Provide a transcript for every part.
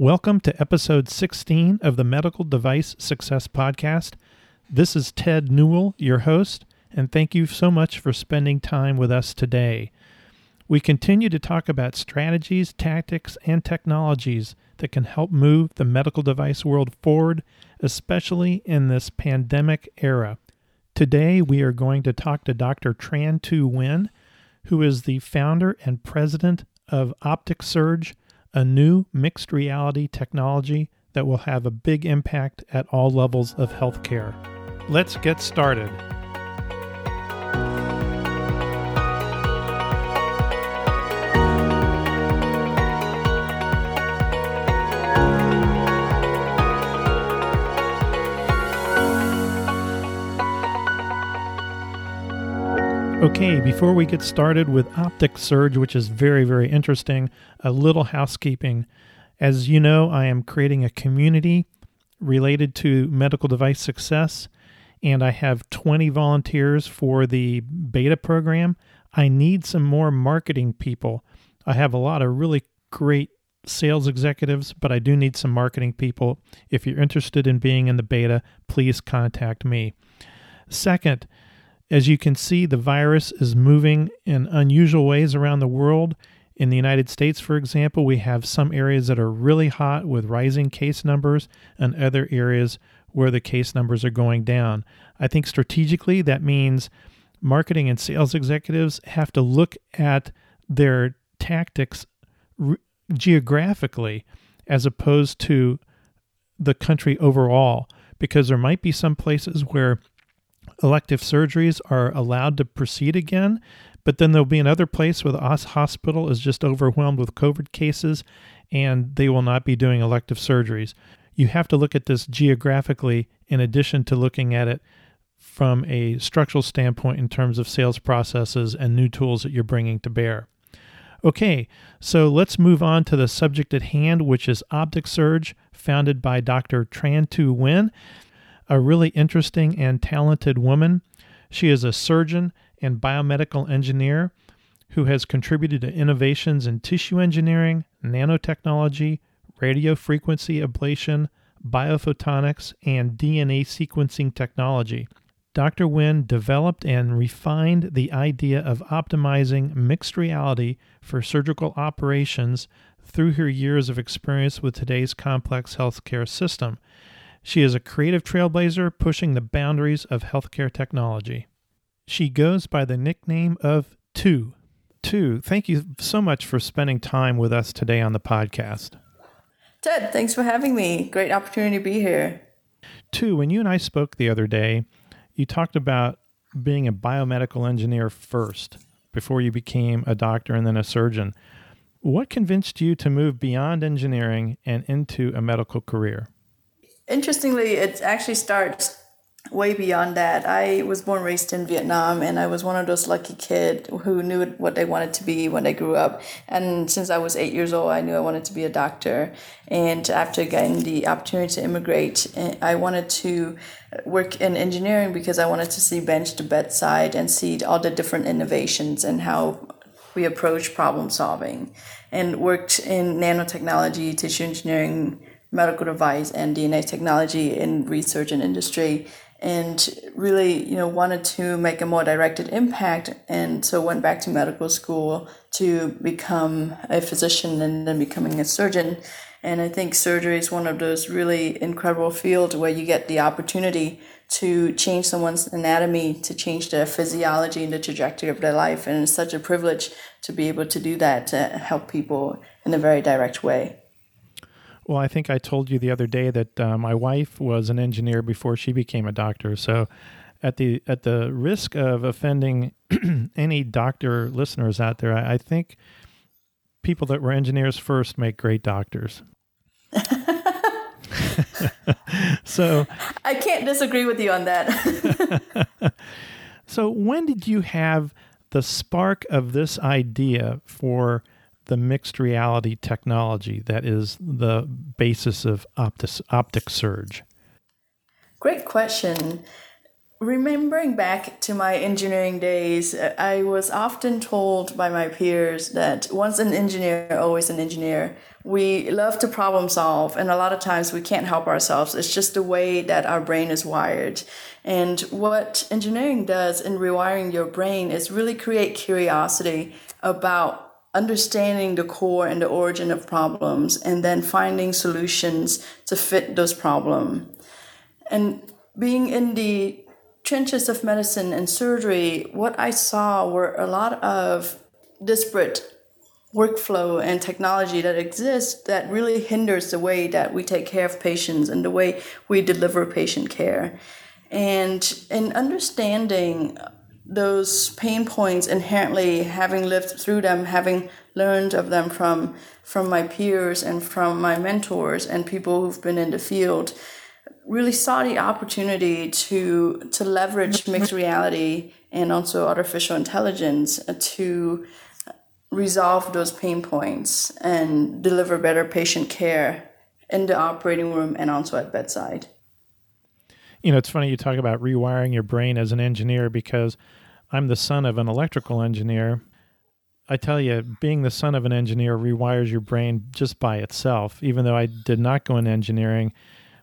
Welcome to episode 16 of the Medical Device Success Podcast. This is Ted Newell, your host, and thank you so much for spending time with us today. We continue to talk about strategies, tactics, and technologies that can help move the medical device world forward, especially in this pandemic era. Today, we are going to talk to Dr. Tran Tu Nguyen, who is the founder and president of OpticSurg a new mixed reality technology that will have a big impact at all levels of healthcare. Let's get started. Okay, before we get started with OpticSurg, which is very, very interesting, a little housekeeping. As you know, I am creating a community related to medical device success, and I have 20 volunteers for the beta program. I need some more marketing people. I have a lot of really great sales executives, but I do need some marketing people. If you're interested in being in the beta, please contact me. Second, as you can see, the virus is moving in unusual ways around the world. In the United States, for example, we have some areas that are really hot with rising case numbers and other areas where the case numbers are going down. I think strategically that means marketing and sales executives have to look at their tactics re- geographically as opposed to the country overall because there might be some places where elective surgeries are allowed to proceed again, but then there'll be another place where the hospital is just overwhelmed with COVID cases and they will not be doing elective surgeries. You have to look at this geographically in addition to looking at it from a structural standpoint in terms of sales processes and new tools that you're bringing to bear. Okay, so let's move on to the subject at hand, which is OpticSurg, founded by Dr. Tran Tu Nguyen a really interesting and talented woman. She is a surgeon and biomedical engineer who has contributed to innovations in tissue engineering, nanotechnology, radio frequency ablation, biophotonics, and DNA sequencing technology. Dr. Nguyen developed and refined the idea of optimizing mixed reality for surgical operations through her years of experience with today's complex healthcare system. She is a creative trailblazer pushing the boundaries of healthcare technology. She goes by the nickname of Tu. Tu, thank you so much for spending time with us today on the podcast. Ted, thanks for having me. Great opportunity to be here. Tu, when you and I spoke the other day, you talked about being a biomedical engineer first before you became a doctor and then a surgeon. What convinced you to move beyond engineering and into a medical career? Interestingly, it actually starts way beyond that. I was born raised in Vietnam and I was one of those lucky kids who knew what they wanted to be when they grew up. And since I was 8 years old, I knew I wanted to be a doctor. And after getting the opportunity to immigrate, eh, I wanted to work in engineering because I wanted to see bench to bedside and see all the different innovations and how we approach problem solving and worked in nanotechnology, tissue engineering, medical device and DNA technology in research and industry and really you know wanted to make a more directed impact and so went back to medical school to become a physician and then becoming a surgeon. And i think surgery is one of those really incredible fields where you get the opportunity to change someone's anatomy to change their physiology and the trajectory of their life and it's such a privilege to be able to do that to help people in a very direct way well, I think I told you the other day that uh, my wife was an engineer before she became a doctor. So, at the at the risk of offending any doctor listeners out there, I, I think people that were engineers first make great doctors. so I can't disagree with you on that. so when did you have the spark of this idea for the mixed reality technology that is the basis of Optis, OpticSurg? Great question. remembering back to my engineering days, I was often told by my peers that once an engineer, always an engineer. We love to problem solve, and a lot of times we can't help ourselves. It's just the way that our brain is wired. And what engineering does in rewiring your brain is really create curiosity about understanding the core and the origin of problems and then finding solutions to fit those problems. And being in the trenches of medicine and surgery, what I saw were a lot of disparate workflow and technology that exists that really hinders the way that we take care of patients and the way we deliver patient care. And in understanding those pain points inherently having lived through them having learned of them from from my peers and from my mentors and people who've been in the field really saw the opportunity to to leverage mixed reality and also artificial intelligence to resolve those pain points and deliver better patient care in the operating room and also at bedside. You know, it's funny you talk about rewiring your brain as an engineer because I'm the son of an electrical engineer. I tell you, being the son of an engineer rewires your brain just by itself, even though I did not go in engineering.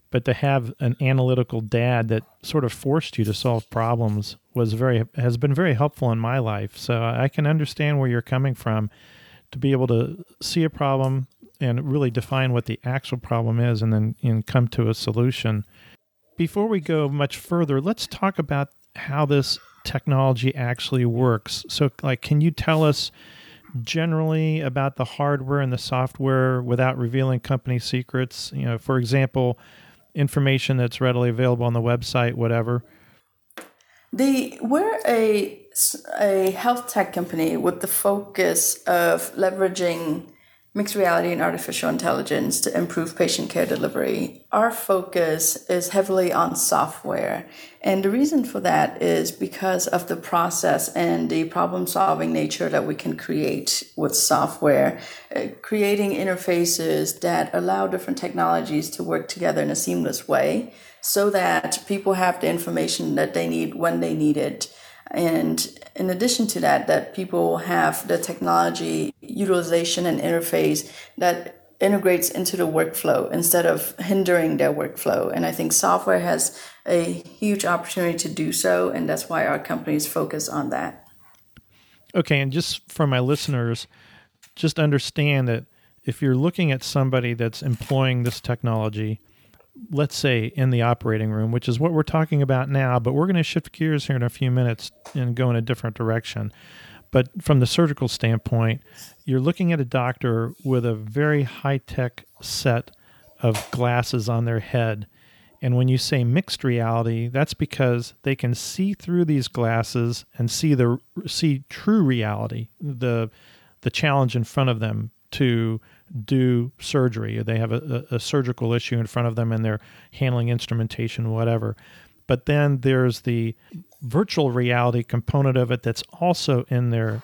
But to have an analytical dad that sort of forced you to solve problems was very has been very helpful in my life. So I can understand where you're coming from to be able to see a problem and really define what the actual problem is and then and come to a solution. Before we go much further, let's talk about how this technology actually works. So, like, can you tell us generally about the hardware and the software without revealing company secrets? You know, for example, information that's readily available on the website, whatever. They we're a a health tech company with the focus of leveraging mixed reality and artificial intelligence to improve patient care delivery. Our focus is heavily on software. And the reason for that is because of the process and the problem solving nature that we can create with software, uh, creating interfaces that allow different technologies to work together in a seamless way so that people have the information that they need when they need it and in addition to that, that people have the technology utilization and interface that integrates into the workflow instead of hindering their workflow. And I think software has a huge opportunity to do so, and that's why our companies focus on that. Okay, and just for my listeners, just understand that if you're looking at somebody that's employing this technology, let's say in the operating room, which is what we're talking about now, but we're going to shift gears here in a few minutes and go in a different direction. But from the surgical standpoint, you're looking at a doctor with a very high tech set of glasses on their head. And when you say mixed reality, that's because they can see through these glasses and see the see true reality, the the challenge in front of them to do surgery. They have a, a, surgical issue in front of them and they're handling instrumentation, whatever. But then there's the virtual reality component of it that's also in there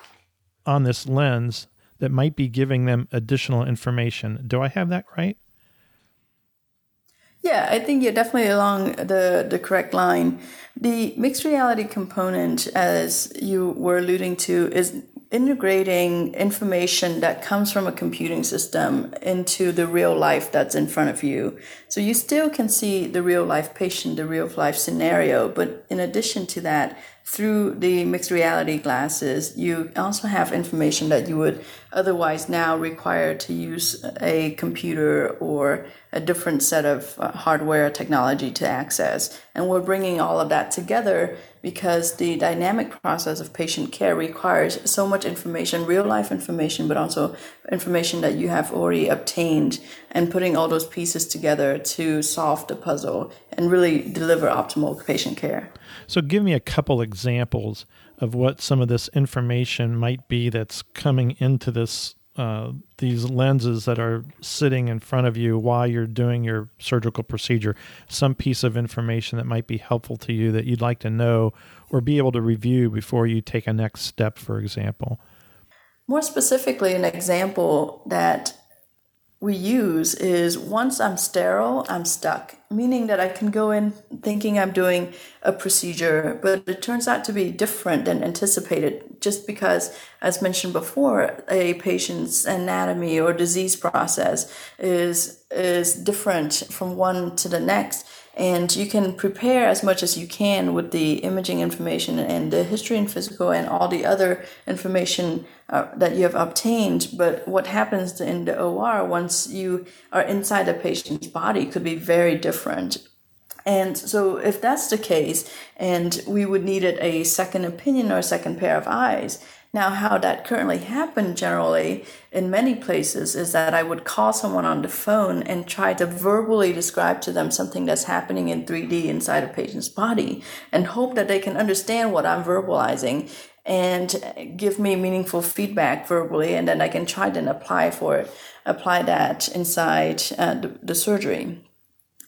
on this lens that might be giving them additional information. Do I have that right? Yeah, I think you're definitely along the, the correct line. The mixed reality component, as you were alluding to, is integrating information that comes from a computing system into the real life that's in front of you. So you still can see the real life patient, the real life scenario, but in addition to that, through the mixed reality glasses, you also have information that you would otherwise now required to use a computer or a different set of uh, hardware technology to access. And we're bringing all of that together because the dynamic process of patient care requires so much information, real life information, but also information that you have already obtained and putting all those pieces together to solve the puzzle and really deliver optimal patient care. So, give me a couple examples of what some of this information might be that's coming into this uh, these lenses that are sitting in front of you while you're doing your surgical procedure, some piece of information that might be helpful to you that you'd like to know or be able to review before you take a next step, for example. More specifically, an example that we use is once I'm sterile, I'm stuck, meaning that I can go in thinking I'm doing a procedure, but it turns out to be different than anticipated just because, as mentioned before, a patient's anatomy or disease process is, is different from one to the next and you can prepare as much as you can with the imaging information and the history and physical and all the other information uh, that you have obtained. But what happens in the or once you are inside a patient's body could be very different. And so if that's the case and we would need a second opinion or a second pair of eyes now, how that currently happened generally in many places is that I would call someone on the phone and try to verbally describe to them something that's happening in 3D inside a patient's body and hope that they can understand what I'm verbalizing and give me meaningful feedback verbally and then I can try to apply for it, apply that inside uh, the, the surgery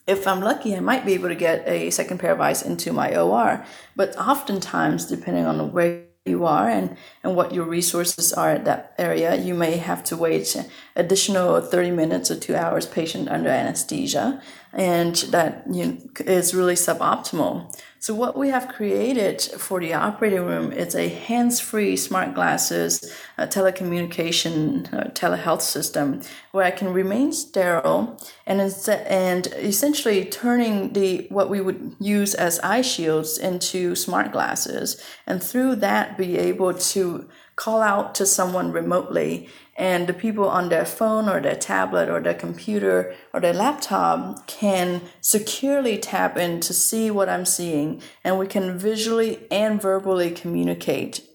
if I'm lucky, I might be able to get a second pair of eyes into my OR. But oftentimes, depending on the way you are and, and what your resources are at that area. You may have to wait additional 30 minutes or two hours patient under anesthesia, and that you know, is really suboptimal. So what we have created for the operating room is a hands-free smart glasses uh, telecommunication uh, telehealth system where I can remain sterile and and essentially turning the what we would use as eye shields into smart glasses and through that be able to call out to someone remotely and the people on their phone or their tablet or their computer or their laptop can securely tap in to see what I'm seeing and we can visually and verbally communicate.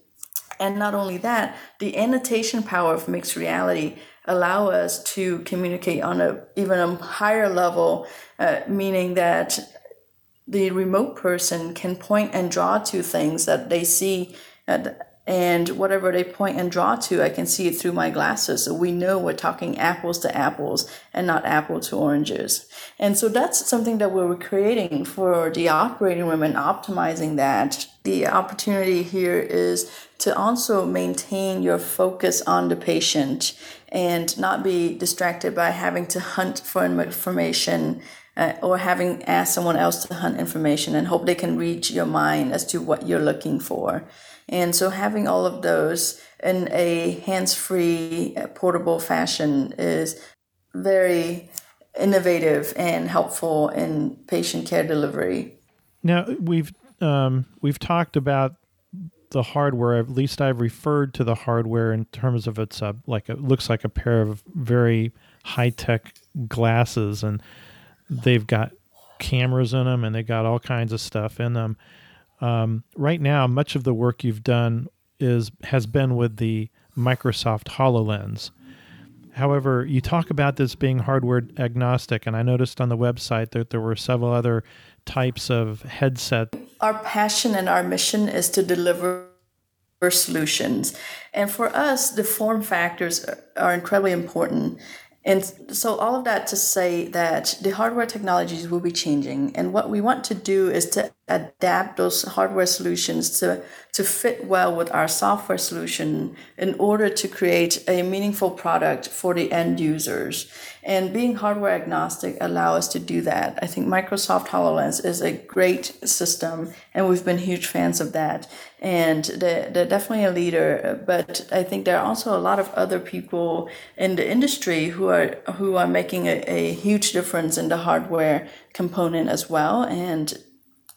And not only that, the annotation power of mixed reality allow us to communicate on a even a higher level, uh, meaning that the remote person can point and draw to things that they see at, and whatever they point and draw to, I can see it through my glasses. So we know we're talking apples to apples and not apple to oranges. And so that's something that we're creating for the operating room and optimizing that. The opportunity here is to also maintain your focus on the patient and not be distracted by having to hunt for information uh, or having asked someone else to hunt information and hope they can read your mind as to what you're looking for. And so having all of those in a hands-free, uh, portable fashion is very innovative and helpful in patient care delivery. Now we've um, we've talked about the hardware. At least I've referred to the hardware in terms of it's a like it looks like a pair of very high tech glasses, and they've got cameras in them, and they got all kinds of stuff in them. Um, right now, much of the work you've done is has been with the Microsoft HoloLens. However, you talk about this being hardware agnostic, and I noticed on the website that there were several other types of headset. Our passion and our mission is to deliver solutions. And for us, the form factors are incredibly important. And so, all of that to say that the hardware technologies will be changing. And what we want to do is to adapt those hardware solutions to, to fit well with our software solution in order to create a meaningful product for the end users. And being hardware agnostic allow us to do that. I think Microsoft HoloLens is a great system, and we've been huge fans of that. And they're, they're definitely a leader, but I think there are also a lot of other people in the industry who are who are making a, a huge difference in the hardware component as well. And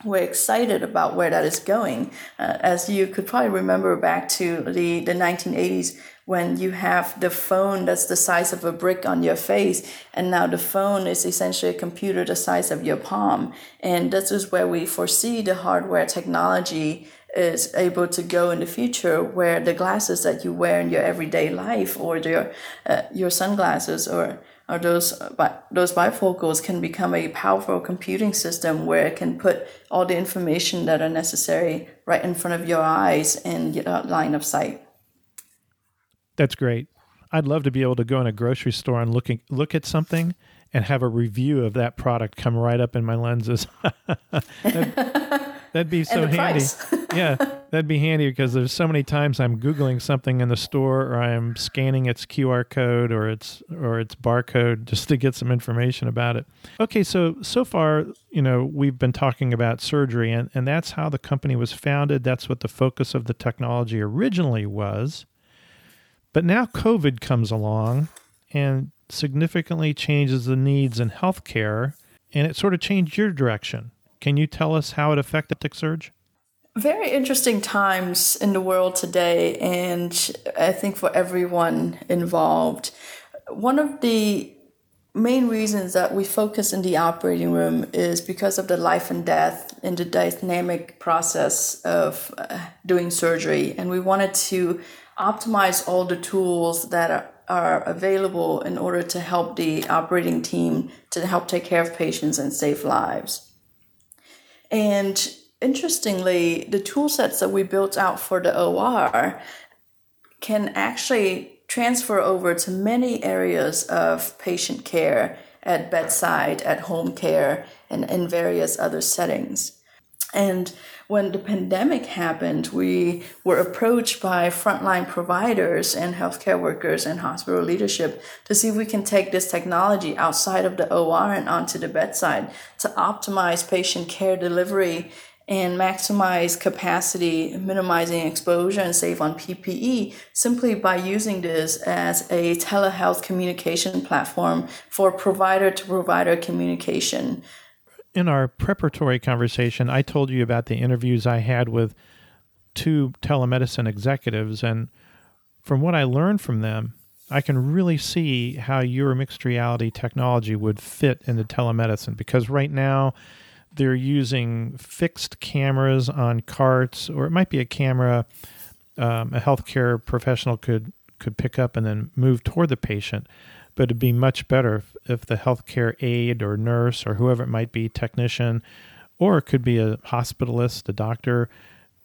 we're excited about where that is going. Uh, as you could probably remember back to the, the 1980s when you have the phone that's the size of a brick on your face, and now the phone is essentially a computer the size of your palm. And this is where we foresee the hardware technology is able to go in the future where the glasses that you wear in your everyday life or your uh, your sunglasses or or those those bifocals can become a powerful computing system where it can put all the information that are necessary right in front of your eyes and get your line of sight. That's great. I'd love to be able to go in a grocery store and look look at something and have a review of that product come right up in my lenses. that'd, that'd, be so handy. yeah, That'd be handy because there's so many times I'm googling something in the store or I'm scanning its QR code or its or its barcode just to get some information about it. Okay, so so far, you know, we've been talking about surgery and, and that's how the company was founded. That's what the focus of the technology originally was. But now COVID comes along and significantly changes the needs in healthcare and it sort of changed your direction. Can you tell us how it affected TechSurge? Very interesting times in the world today, and I think for everyone involved. One of the main reasons that we focus in the operating room is because of the life and death in the dynamic process of uh, doing surgery. And we wanted to optimize all the tools that are, are available in order to help the operating team to help take care of patients and save lives. And interestingly, the tool sets that we built out for the OR can actually transfer over to many areas of patient care at bedside, at home care, and in various other settings. And when the pandemic happened, we were approached by frontline providers and healthcare workers and hospital leadership to see if we can take this technology outside of the OR and onto the bedside to optimize patient care delivery and maximize capacity, minimizing exposure, and save on PPE simply by using this as a telehealth communication platform for provider to provider communication. In our preparatory conversation, I told you about the interviews I had with two telemedicine executives, and from what I learned from them, I can really see how your mixed reality technology would fit into telemedicine because right now, they're using fixed cameras on carts, or it might be a camera um, a healthcare professional could could pick up and then move toward the patient. But it'd be much better if, if the healthcare aide or nurse or whoever it might be, technician, or it could be a hospitalist, a doctor,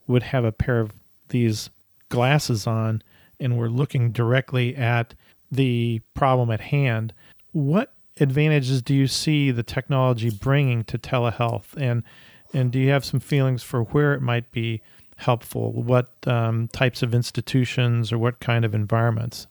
would have a pair of these glasses on and we're looking directly at the problem at hand. What advantages do you see the technology bringing to telehealth, and and do you have some feelings for where it might be helpful? What um, types of institutions or what kind of environments?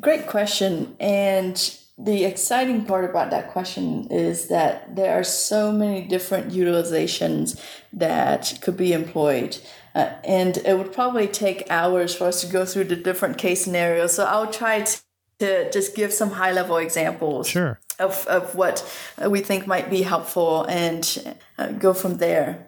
Great question, and the exciting part about that question is that there are so many different utilizations that could be employed. Uh, and it would probably take hours for us to go through the different case scenarios. So I'll try to to just give some high level examples sure. of, of what we think might be helpful and uh, go from there.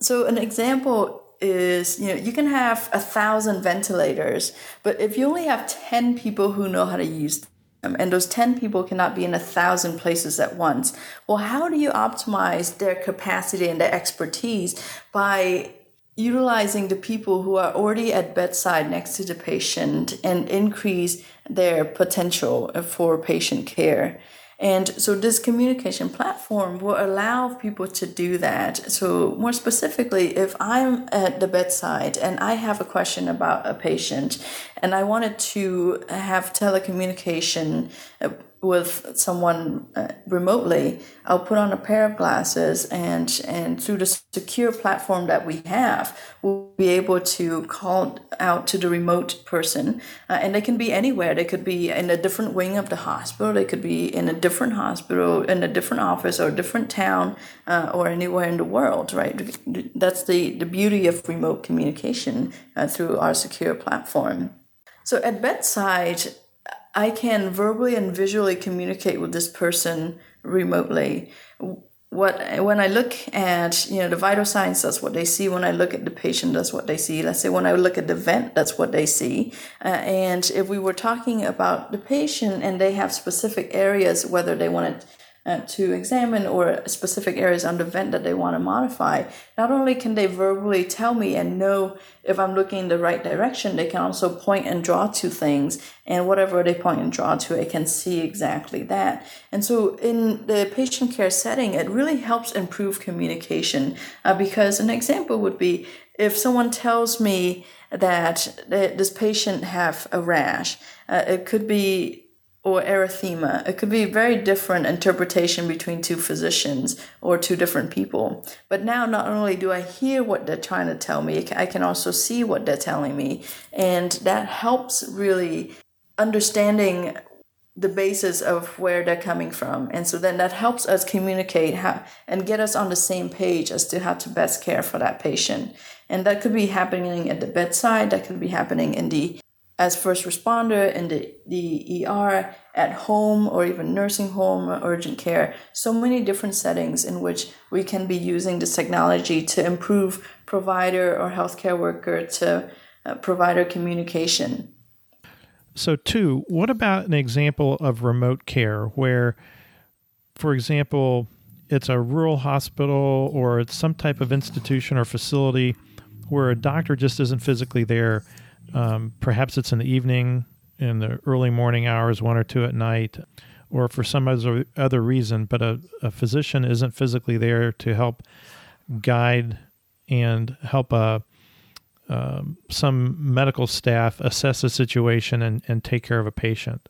So, an example is you know you can have a thousand ventilators but if you only have 10 people who know how to use them and those 10 people cannot be in a thousand places at once well how do you optimize their capacity and their expertise by utilizing the people who are already at bedside next to the patient and increase their potential for patient care. And so this communication platform will allow people to do that. So more specifically, if I'm at the bedside and I have a question about a patient and I wanted to have telecommunication uh, with someone uh, remotely, I'll put on a pair of glasses and and through the secure platform that we have, we'll be able to call out to the remote person, uh, and they can be anywhere. They could be in a different wing of the hospital. They could be in a different hospital, in a different office, or a different town, uh, or anywhere in the world. Right? That's the the beauty of remote communication uh, through our secure platform. So at bedside I can verbally and visually communicate with this person remotely. What when I look at you know the vital signs, that's what they see. When I look at the patient, that's what they see. Let's say when I look at the vent, that's what they see. Uh, and if we were talking about the patient and they have specific areas, whether they want to uh, to examine or specific areas on the vent that they want to modify, not only can they verbally tell me and know if I'm looking in the right direction, they can also point and draw to things. And whatever they point and draw to, I can see exactly that. And so in the patient care setting, it really helps improve communication uh, because an example would be if someone tells me that this patient have a rash, uh, it could be or erythema. It could be very different interpretation between two physicians or two different people. But now, not only do I hear what they're trying to tell me, I can also see what they're telling me. And that helps really understanding the basis of where they're coming from. And so then that helps us communicate how, and get us on the same page as to how to best care for that patient. And that could be happening at the bedside, that could be happening in the as first responder in the, the ER, at home, or even nursing home or urgent care. So many different settings in which we can be using this technology to improve provider or healthcare worker to uh, provider communication. So, Tu, what about an example of remote care where, for example, it's a rural hospital or it's some type of institution or facility where a doctor just isn't physically there? Um, perhaps it's in the evening, in the early morning hours, one or two at night, or for some other, other reason, but a, a physician isn't physically there to help guide and help a, um, some medical staff assess a situation and, and take care of a patient.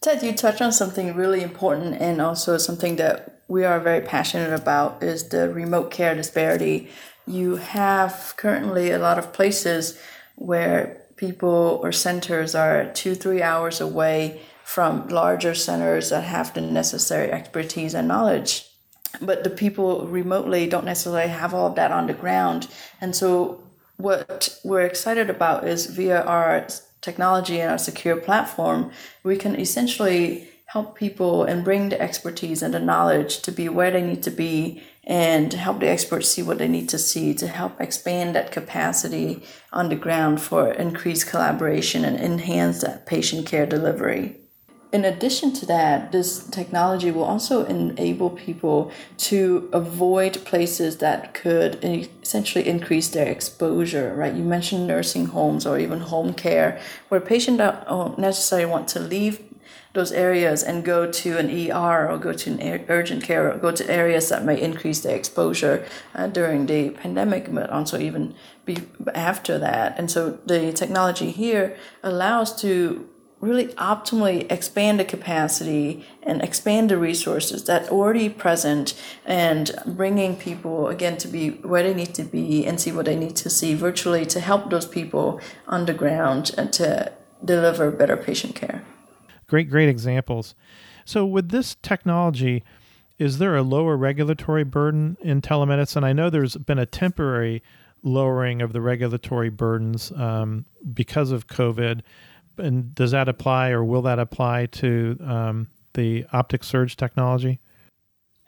Ted, you touched on something really important and also something that we are very passionate about is the remote care disparity. You have currently a lot of places where people or centers are two, three hours away from larger centers that have the necessary expertise and knowledge. But the people remotely don't necessarily have all of that on the ground. And so, what we're excited about is via our technology and our secure platform, we can essentially help people and bring the expertise and the knowledge to be where they need to be and help the experts see what they need to see to help expand that capacity on the ground for increased collaboration and enhance that patient care delivery. In addition to that, this technology will also enable people to avoid places that could essentially increase their exposure, right? You mentioned nursing homes or even home care, where patients don't necessarily want to leave those areas and go to an ER or go to an urgent care or go to areas that may increase their exposure uh, during the pandemic, but also even be after that. And so the technology here allows to really optimally expand the capacity and expand the resources that already present and bringing people again to be where they need to be and see what they need to see virtually to help those people on the ground and to deliver better patient care. Great, great examples. So, with this technology, is there a lower regulatory burden in telemedicine? I know there's been a temporary lowering of the regulatory burdens um, because of COVID. And does that apply or will that apply to um, the OpticSurg technology?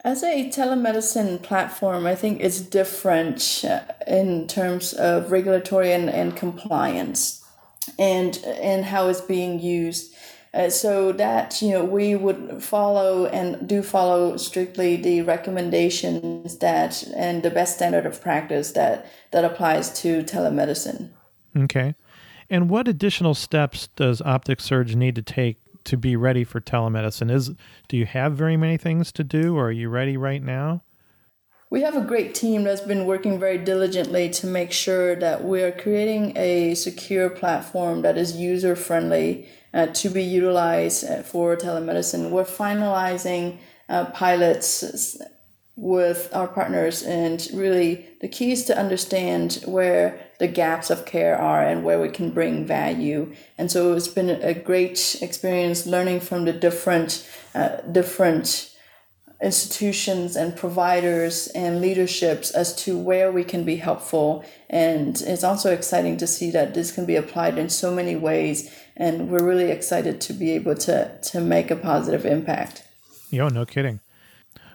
As a telemedicine platform, I think it's different uh, in terms of regulatory and, and compliance and and how it's being used. Uh, so that you know we would follow and do follow strictly the recommendations that and the best standard of practice that that applies to telemedicine. Okay, and what additional steps does OpticSurg need to take to be ready for telemedicine? Is do you have very many things to do, or are you ready right now? We have a great team that's been working very diligently to make sure that we are creating a secure platform that is user friendly uh, to be utilized uh, for telemedicine. We're finalizing uh, pilots with our partners, and really the key is to understand where the gaps of care are and where we can bring value. And so it's been a great experience learning from the different uh, different institutions and providers and leaderships as to where we can be helpful. And it's also exciting to see that this can be applied in so many ways and we're really excited to be able to to make a positive impact. Yo, no kidding.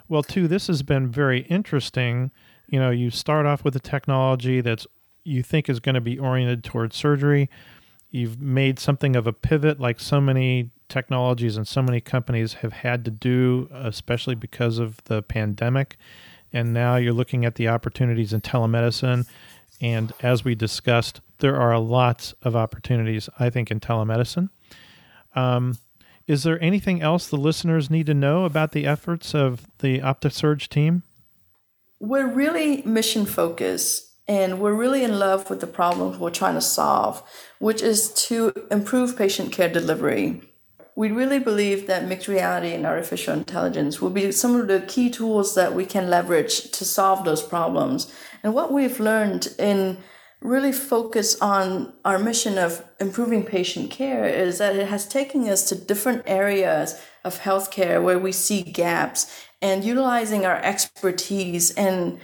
Well, Tu, this has been very interesting. You know, you start off with a technology that's you think is going to be oriented towards surgery. You've made something of a pivot, like so many technologies and so many companies have had to do, especially because of the pandemic. And now you're looking at the opportunities in telemedicine. And as we discussed, there are lots of opportunities, I think, in telemedicine. Um, is there anything else the listeners need to know about the efforts of the OpticSurg team? We're really mission focused and we're really in love with the problems we're trying to solve, which is to improve patient care delivery. We really believe that mixed reality and artificial intelligence will be some of the key tools that we can leverage to solve those problems. And what we've learned in really focus on our mission of improving patient care is that it has taken us to different areas of healthcare where we see gaps and utilizing our expertise and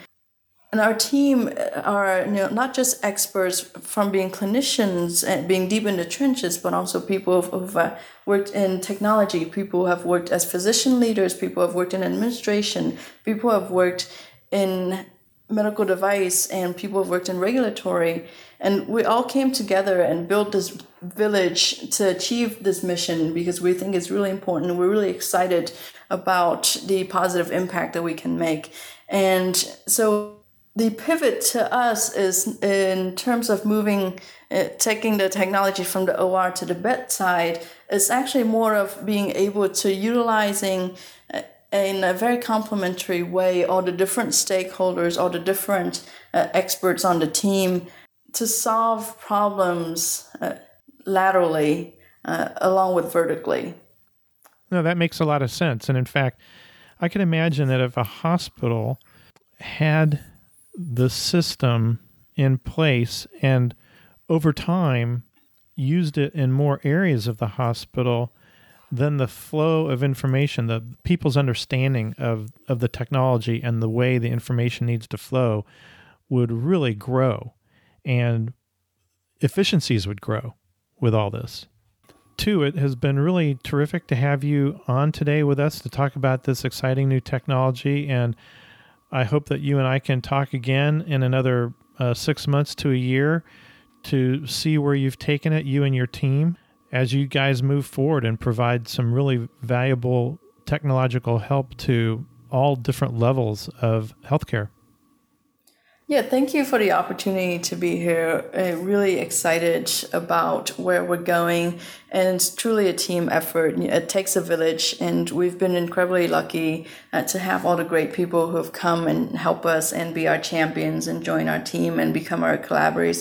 and our team are you know, not just experts from being clinicians and being deep in the trenches, but also people who've uh, worked in technology, people who have worked as physician leaders, people who have worked in administration, people who have worked in medical device, and people who have worked in regulatory. And we all came together and built this village to achieve this mission because we think it's really important. We're really excited about the positive impact that we can make. And so the pivot to us is in terms of moving, uh, taking the technology from the OR to the bedside, is actually more of being able to utilizing uh, in a very complementary way all the different stakeholders, all the different uh, experts on the team to solve problems uh, laterally uh, along with vertically. No, that makes a lot of sense. And in fact, I can imagine that if a hospital had the system in place and over time used it in more areas of the hospital, then the flow of information, the people's understanding of, of the technology and the way the information needs to flow would really grow and efficiencies would grow with all this. Tu, it has been really terrific to have you on today with us to talk about this exciting new technology and I hope that you and I can talk again in another uh, six months to a year to see where you've taken it, you and your team, as you guys move forward and provide some really valuable technological help to all different levels of healthcare. Yeah, thank you for the opportunity to be here. Uh, really excited about where we're going, and it's truly a team effort. It takes a village, and we've been incredibly lucky uh, to have all the great people who have come and help us and be our champions and join our team and become our collaborators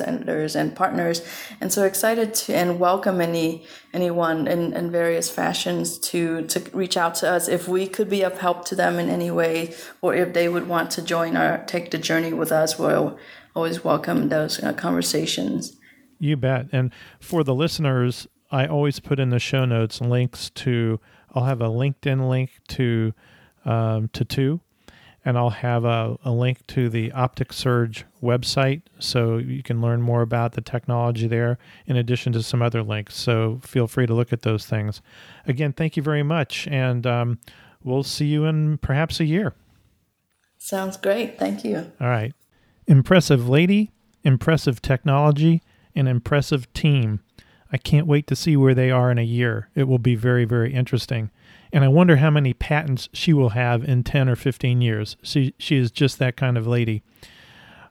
and partners. And so excited to and welcome any anyone in, in various fashions to to reach out to us if we could be of help to them in any way, or if they would want to join our take the journey with us. We'll always welcome those uh, conversations. You bet. And for the listeners, I always put in the show notes links to. I'll have a LinkedIn link to um, to Tu, and I'll have a, a link to the OpticSurg website, so you can learn more about the technology there. In addition to some other links, so feel free to look at those things. Again, thank you very much, and um, we'll see you in perhaps a year. Sounds great. Thank you. All right. Impressive lady, impressive technology, and impressive team. I can't wait to see where they are in a year. It will be very, very interesting. And I wonder how many patents she will have in 10 or 15 years. She, she is just that kind of lady.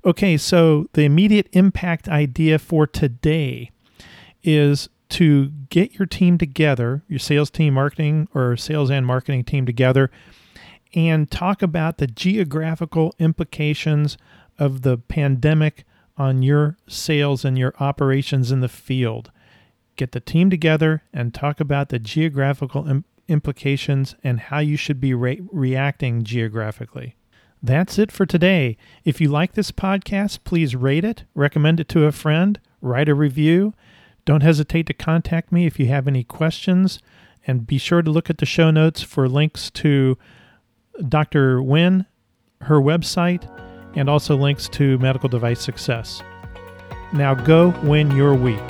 Okay, so the immediate impact idea for today is to get your team together, your sales team, marketing, or sales and marketing team together, and talk about the geographical implications of the pandemic on your sales and your operations in the field get the team together and talk about the geographical Im- implications and how you should be re- reacting geographically. That's it for today. If you like this podcast, please rate it, recommend it to a friend, write a review. Don't hesitate to contact me if you have any questions, and be sure to look at the show notes for links to Dr. Nguyen, her website, and also links to medical device success. Now go win your week.